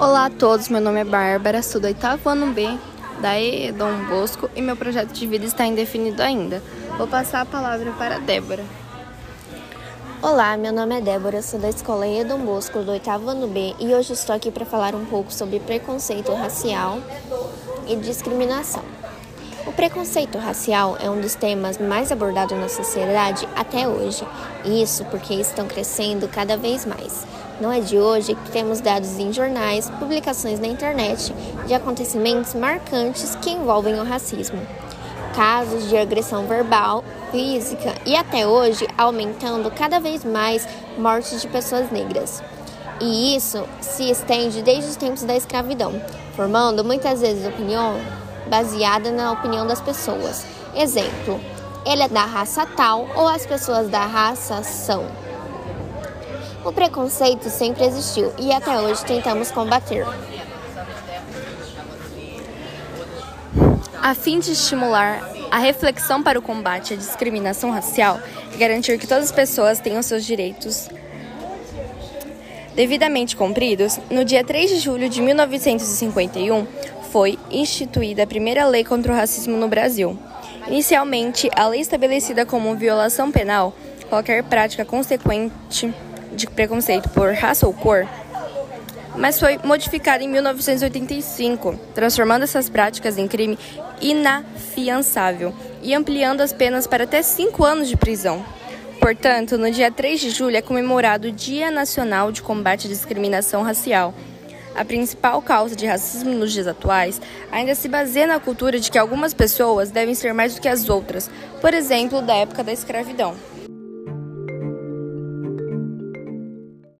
Olá a todos, meu nome é Bárbara, sou do oitavo ano B da E Dom Bosco e meu projeto de vida está indefinido ainda. Vou passar a palavra para a Débora. Olá, meu nome é Débora, sou da escola E Dom Bosco do oitavo ano B e hoje estou aqui para falar um pouco sobre preconceito racial e discriminação. O preconceito racial é um dos temas mais abordados na sociedade até hoje, isso porque estão crescendo cada vez mais. Não é de hoje que temos dados em jornais, publicações na internet de acontecimentos marcantes que envolvem o racismo. Casos de agressão verbal, física e até hoje aumentando cada vez mais mortes de pessoas negras. E isso se estende desde os tempos da escravidão, formando muitas vezes opinião baseada na opinião das pessoas. Exemplo: ele é da raça tal ou as pessoas da raça são. O preconceito sempre existiu e até hoje tentamos combater. A fim de estimular a reflexão para o combate à discriminação racial e garantir que todas as pessoas tenham seus direitos devidamente cumpridos, no dia 3 de julho de 1951 foi instituída a primeira lei contra o racismo no Brasil. Inicialmente, a lei estabelecida como violação penal qualquer prática consequente de preconceito por raça ou cor, mas foi modificada em 1985, transformando essas práticas em crime inafiançável e ampliando as penas para até cinco anos de prisão. Portanto, no dia 3 de julho é comemorado o Dia Nacional de Combate à Discriminação Racial a principal causa de racismo nos dias atuais ainda se baseia na cultura de que algumas pessoas devem ser mais do que as outras, por exemplo, da época da escravidão.